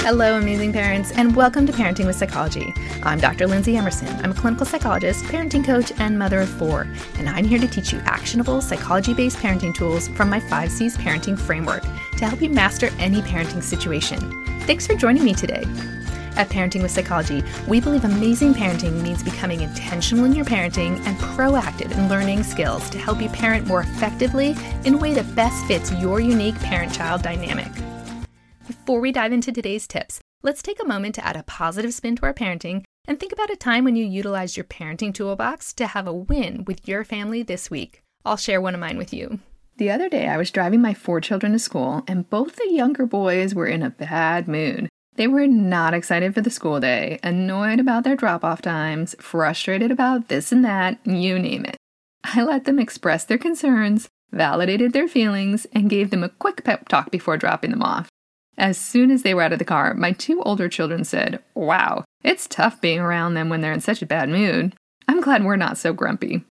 Hello, amazing parents, and welcome to Parenting with Psychology. I'm Dr. Lindsay Emerson. I'm a clinical psychologist, parenting coach, and mother of four, and I'm here to teach you actionable psychology based parenting tools from my 5 C's parenting framework to help you master any parenting situation. Thanks for joining me today. At Parenting with Psychology, we believe amazing parenting means becoming intentional in your parenting and proactive in learning skills to help you parent more effectively in a way that best fits your unique parent child dynamic. Before we dive into today's tips, let's take a moment to add a positive spin to our parenting and think about a time when you utilized your parenting toolbox to have a win with your family this week. I'll share one of mine with you. The other day, I was driving my four children to school, and both the younger boys were in a bad mood. They were not excited for the school day, annoyed about their drop off times, frustrated about this and that, you name it. I let them express their concerns, validated their feelings, and gave them a quick pep talk before dropping them off. As soon as they were out of the car, my two older children said, Wow, it's tough being around them when they're in such a bad mood. I'm glad we're not so grumpy.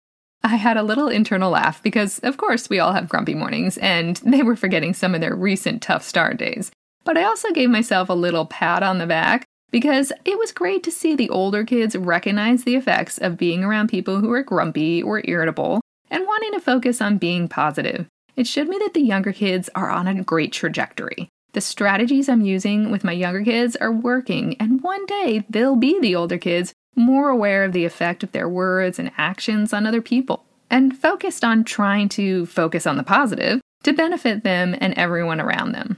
I had a little internal laugh because, of course, we all have grumpy mornings, and they were forgetting some of their recent tough start days. But I also gave myself a little pat on the back because it was great to see the older kids recognize the effects of being around people who are grumpy or irritable and wanting to focus on being positive. It showed me that the younger kids are on a great trajectory. The strategies I'm using with my younger kids are working, and one day they'll be the older kids more aware of the effect of their words and actions on other people, and focused on trying to focus on the positive to benefit them and everyone around them.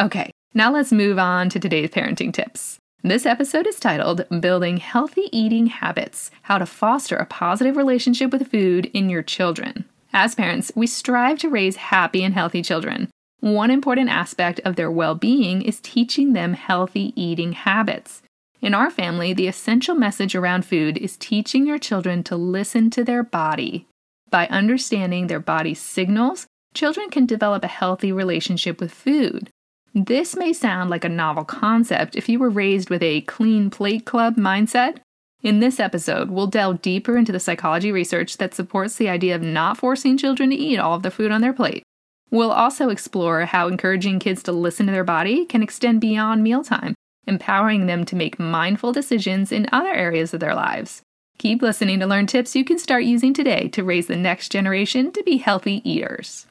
Okay, now let's move on to today's parenting tips. This episode is titled Building Healthy Eating Habits How to Foster a Positive Relationship with Food in Your Children. As parents, we strive to raise happy and healthy children. One important aspect of their well being is teaching them healthy eating habits. In our family, the essential message around food is teaching your children to listen to their body. By understanding their body's signals, children can develop a healthy relationship with food. This may sound like a novel concept if you were raised with a clean plate club mindset. In this episode, we'll delve deeper into the psychology research that supports the idea of not forcing children to eat all of the food on their plate. We'll also explore how encouraging kids to listen to their body can extend beyond mealtime, empowering them to make mindful decisions in other areas of their lives. Keep listening to learn tips you can start using today to raise the next generation to be healthy eaters.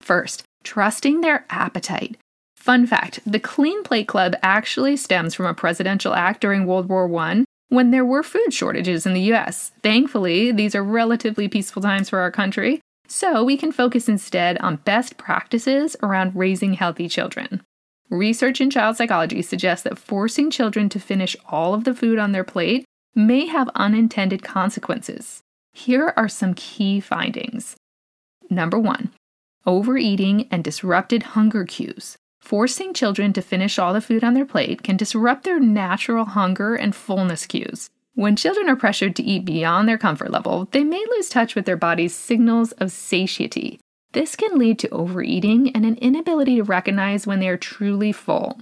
First, trusting their appetite. Fun fact the Clean Plate Club actually stems from a presidential act during World War I when there were food shortages in the US. Thankfully, these are relatively peaceful times for our country, so we can focus instead on best practices around raising healthy children. Research in child psychology suggests that forcing children to finish all of the food on their plate may have unintended consequences. Here are some key findings. Number one, overeating and disrupted hunger cues. Forcing children to finish all the food on their plate can disrupt their natural hunger and fullness cues. When children are pressured to eat beyond their comfort level, they may lose touch with their body's signals of satiety. This can lead to overeating and an inability to recognize when they are truly full.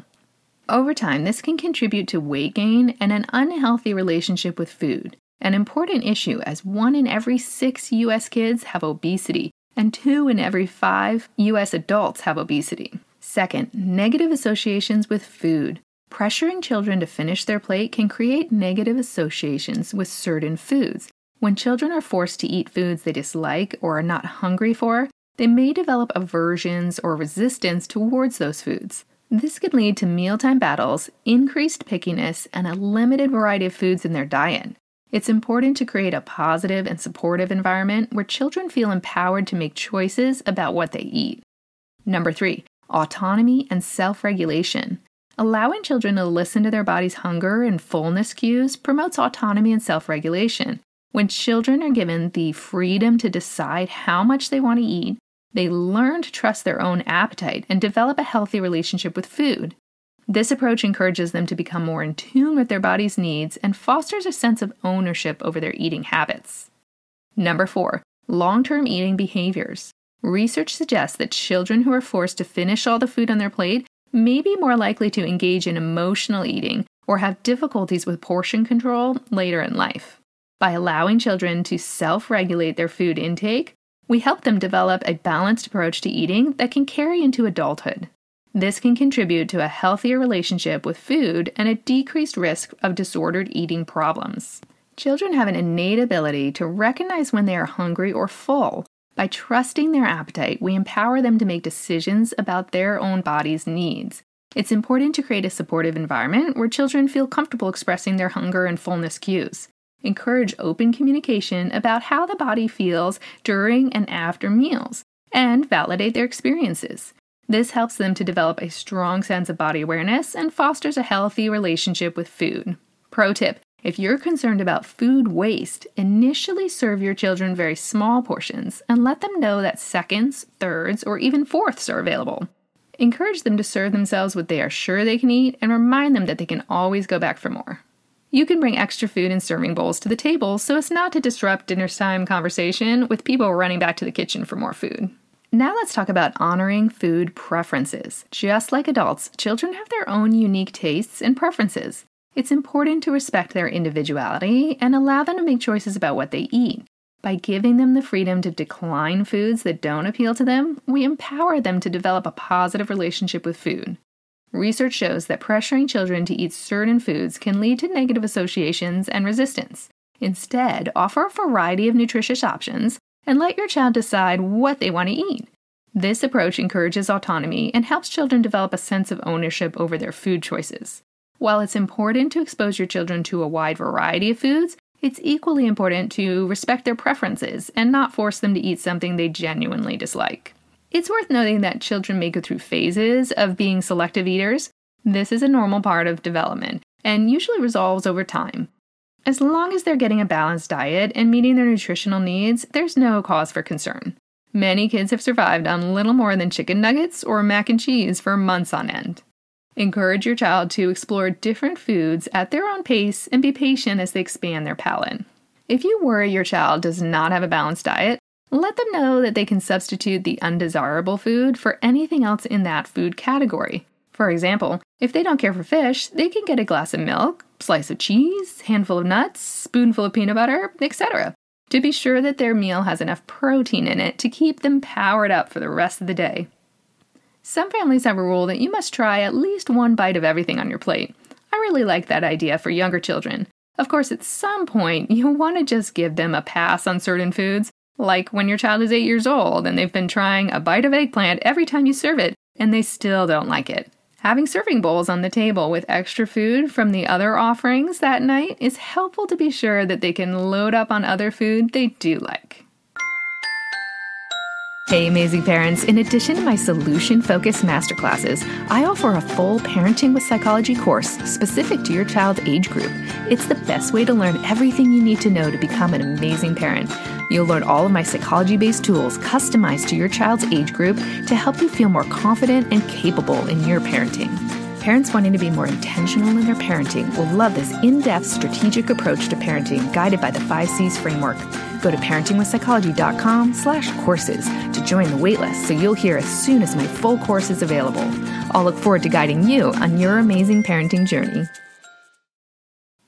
Over time, this can contribute to weight gain and an unhealthy relationship with food, an important issue as one in every six U.S. kids have obesity and two in every five U.S. adults have obesity. Second, negative associations with food. Pressuring children to finish their plate can create negative associations with certain foods. When children are forced to eat foods they dislike or are not hungry for, they may develop aversions or resistance towards those foods. This could lead to mealtime battles, increased pickiness, and a limited variety of foods in their diet. It's important to create a positive and supportive environment where children feel empowered to make choices about what they eat. Number three, autonomy and self regulation. Allowing children to listen to their body's hunger and fullness cues promotes autonomy and self regulation. When children are given the freedom to decide how much they want to eat, they learn to trust their own appetite and develop a healthy relationship with food. This approach encourages them to become more in tune with their body's needs and fosters a sense of ownership over their eating habits. Number four, long term eating behaviors. Research suggests that children who are forced to finish all the food on their plate may be more likely to engage in emotional eating or have difficulties with portion control later in life. By allowing children to self regulate their food intake, we help them develop a balanced approach to eating that can carry into adulthood. This can contribute to a healthier relationship with food and a decreased risk of disordered eating problems. Children have an innate ability to recognize when they are hungry or full. By trusting their appetite, we empower them to make decisions about their own body's needs. It's important to create a supportive environment where children feel comfortable expressing their hunger and fullness cues. Encourage open communication about how the body feels during and after meals, and validate their experiences. This helps them to develop a strong sense of body awareness and fosters a healthy relationship with food. Pro tip if you're concerned about food waste, initially serve your children very small portions and let them know that seconds, thirds, or even fourths are available. Encourage them to serve themselves what they are sure they can eat and remind them that they can always go back for more. You can bring extra food in serving bowls to the table so as not to disrupt dinner time conversation with people running back to the kitchen for more food. Now let's talk about honoring food preferences. Just like adults, children have their own unique tastes and preferences. It's important to respect their individuality and allow them to make choices about what they eat. By giving them the freedom to decline foods that don't appeal to them, we empower them to develop a positive relationship with food. Research shows that pressuring children to eat certain foods can lead to negative associations and resistance. Instead, offer a variety of nutritious options and let your child decide what they want to eat. This approach encourages autonomy and helps children develop a sense of ownership over their food choices. While it's important to expose your children to a wide variety of foods, it's equally important to respect their preferences and not force them to eat something they genuinely dislike. It's worth noting that children may go through phases of being selective eaters. This is a normal part of development and usually resolves over time. As long as they're getting a balanced diet and meeting their nutritional needs, there's no cause for concern. Many kids have survived on little more than chicken nuggets or mac and cheese for months on end. Encourage your child to explore different foods at their own pace and be patient as they expand their palate. If you worry your child does not have a balanced diet, let them know that they can substitute the undesirable food for anything else in that food category. For example, if they don't care for fish, they can get a glass of milk, slice of cheese, handful of nuts, spoonful of peanut butter, etc. to be sure that their meal has enough protein in it to keep them powered up for the rest of the day. Some families have a rule that you must try at least one bite of everything on your plate. I really like that idea for younger children. Of course, at some point, you'll want to just give them a pass on certain foods, like when your child is 8 years old and they've been trying a bite of eggplant every time you serve it and they still don't like it. Having serving bowls on the table with extra food from the other offerings that night is helpful to be sure that they can load up on other food they do like. Hey, amazing parents. In addition to my solution focused masterclasses, I offer a full Parenting with Psychology course specific to your child's age group. It's the best way to learn everything you need to know to become an amazing parent. You'll learn all of my psychology based tools customized to your child's age group to help you feel more confident and capable in your parenting. Parents wanting to be more intentional in their parenting will love this in depth strategic approach to parenting guided by the 5 C's framework. Go to parentingwithpsychology.com slash courses to join the waitlist so you'll hear as soon as my full course is available. I'll look forward to guiding you on your amazing parenting journey.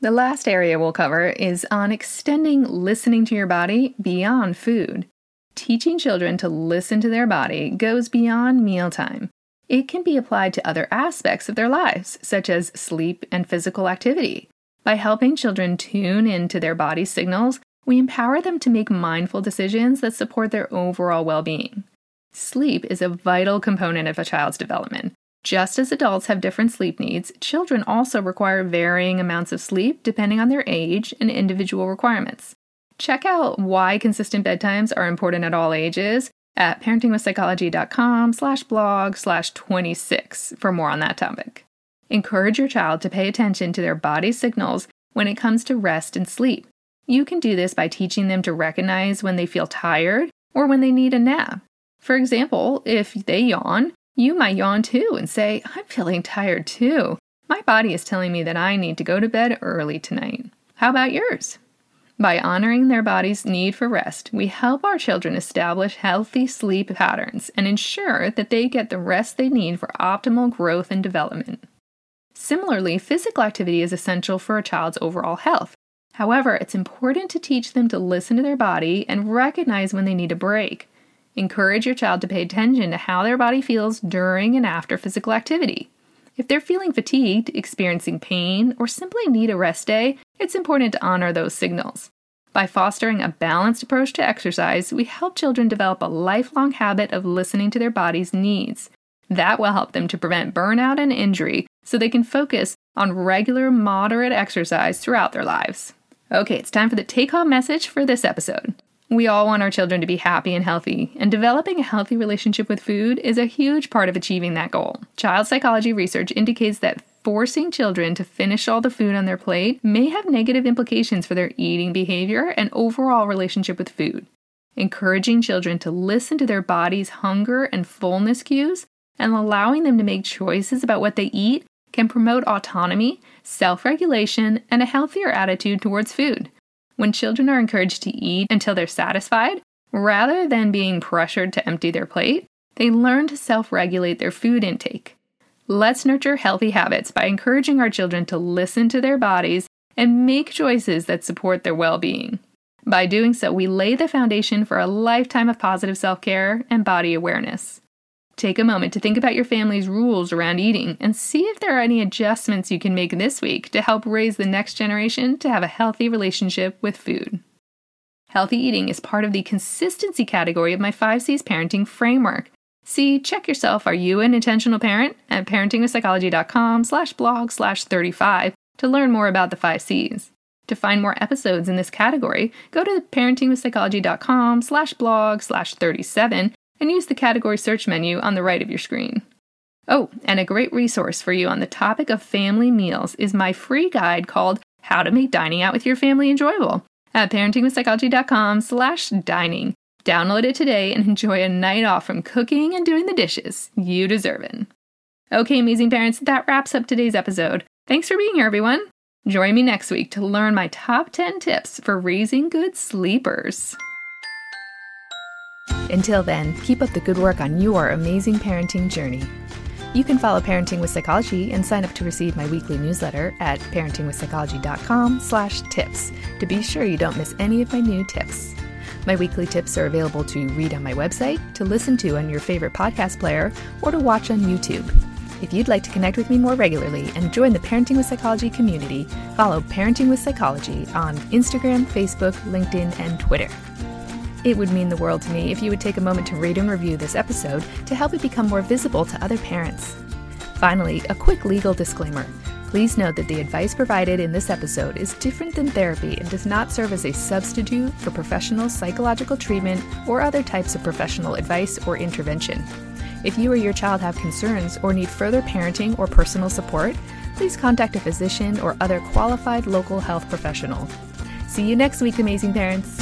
The last area we'll cover is on extending listening to your body beyond food. Teaching children to listen to their body goes beyond mealtime. It can be applied to other aspects of their lives, such as sleep and physical activity. By helping children tune into their body signals, we empower them to make mindful decisions that support their overall well being. Sleep is a vital component of a child's development. Just as adults have different sleep needs, children also require varying amounts of sleep depending on their age and individual requirements. Check out why consistent bedtimes are important at all ages at parentingwithpsychology.com slash blog slash 26 for more on that topic. Encourage your child to pay attention to their body signals when it comes to rest and sleep. You can do this by teaching them to recognize when they feel tired or when they need a nap. For example, if they yawn, you might yawn too and say, I'm feeling tired too. My body is telling me that I need to go to bed early tonight. How about yours? By honoring their body's need for rest, we help our children establish healthy sleep patterns and ensure that they get the rest they need for optimal growth and development. Similarly, physical activity is essential for a child's overall health. However, it's important to teach them to listen to their body and recognize when they need a break. Encourage your child to pay attention to how their body feels during and after physical activity. If they're feeling fatigued, experiencing pain, or simply need a rest day, it's important to honor those signals. By fostering a balanced approach to exercise, we help children develop a lifelong habit of listening to their body's needs. That will help them to prevent burnout and injury so they can focus on regular, moderate exercise throughout their lives. Okay, it's time for the take home message for this episode. We all want our children to be happy and healthy, and developing a healthy relationship with food is a huge part of achieving that goal. Child psychology research indicates that forcing children to finish all the food on their plate may have negative implications for their eating behavior and overall relationship with food. Encouraging children to listen to their body's hunger and fullness cues and allowing them to make choices about what they eat can promote autonomy, self regulation, and a healthier attitude towards food. When children are encouraged to eat until they're satisfied, rather than being pressured to empty their plate, they learn to self regulate their food intake. Let's nurture healthy habits by encouraging our children to listen to their bodies and make choices that support their well being. By doing so, we lay the foundation for a lifetime of positive self care and body awareness. Take a moment to think about your family's rules around eating and see if there are any adjustments you can make this week to help raise the next generation to have a healthy relationship with food. Healthy eating is part of the consistency category of my 5C's parenting framework. See, check yourself, are you an intentional parent? at parentingwithpsychology.com slash blog slash 35 to learn more about the 5Cs. To find more episodes in this category, go to parentingwithpsychology.com slash blog slash 37 and use the category search menu on the right of your screen. Oh, and a great resource for you on the topic of family meals is my free guide called How to Make Dining Out with Your Family Enjoyable at parentingwithpsychology.com slash dining. Download it today and enjoy a night off from cooking and doing the dishes. You deserve it. Okay, amazing parents, that wraps up today's episode. Thanks for being here, everyone. Join me next week to learn my top 10 tips for raising good sleepers. Until then, keep up the good work on your amazing parenting journey. You can follow Parenting with Psychology and sign up to receive my weekly newsletter at parentingwithpsychology.com/tips to be sure you don't miss any of my new tips. My weekly tips are available to read on my website, to listen to on your favorite podcast player, or to watch on YouTube. If you'd like to connect with me more regularly and join the Parenting with Psychology community, follow Parenting with Psychology on Instagram, Facebook, LinkedIn, and Twitter. It would mean the world to me if you would take a moment to rate and review this episode to help it become more visible to other parents. Finally, a quick legal disclaimer. Please note that the advice provided in this episode is different than therapy and does not serve as a substitute for professional psychological treatment or other types of professional advice or intervention. If you or your child have concerns or need further parenting or personal support, please contact a physician or other qualified local health professional. See you next week, amazing parents.